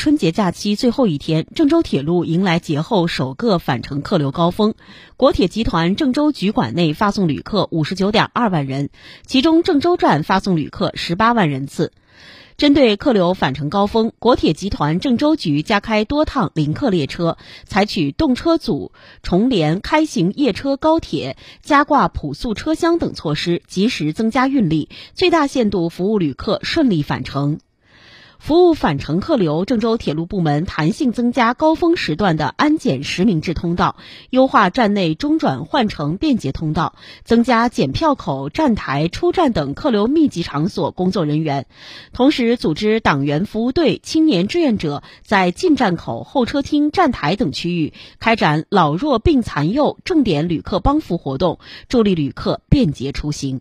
春节假期最后一天，郑州铁路迎来节后首个返程客流高峰。国铁集团郑州局管内发送旅客五十九点二万人，其中郑州站发送旅客十八万人次。针对客流返程高峰，国铁集团郑州局加开多趟临客列车，采取动车组、重联开行夜车高铁、加挂普速车厢等措施，及时增加运力，最大限度服务旅客顺利返程。服务返程客流，郑州铁路部门弹性增加高峰时段的安检实名制通道，优化站内中转换乘便捷通道，增加检票口、站台、出站等客流密集场所工作人员，同时组织党员服务队、青年志愿者在进站口、候车厅、站台等区域开展老弱病残幼重点旅客帮扶活动，助力旅客便捷出行。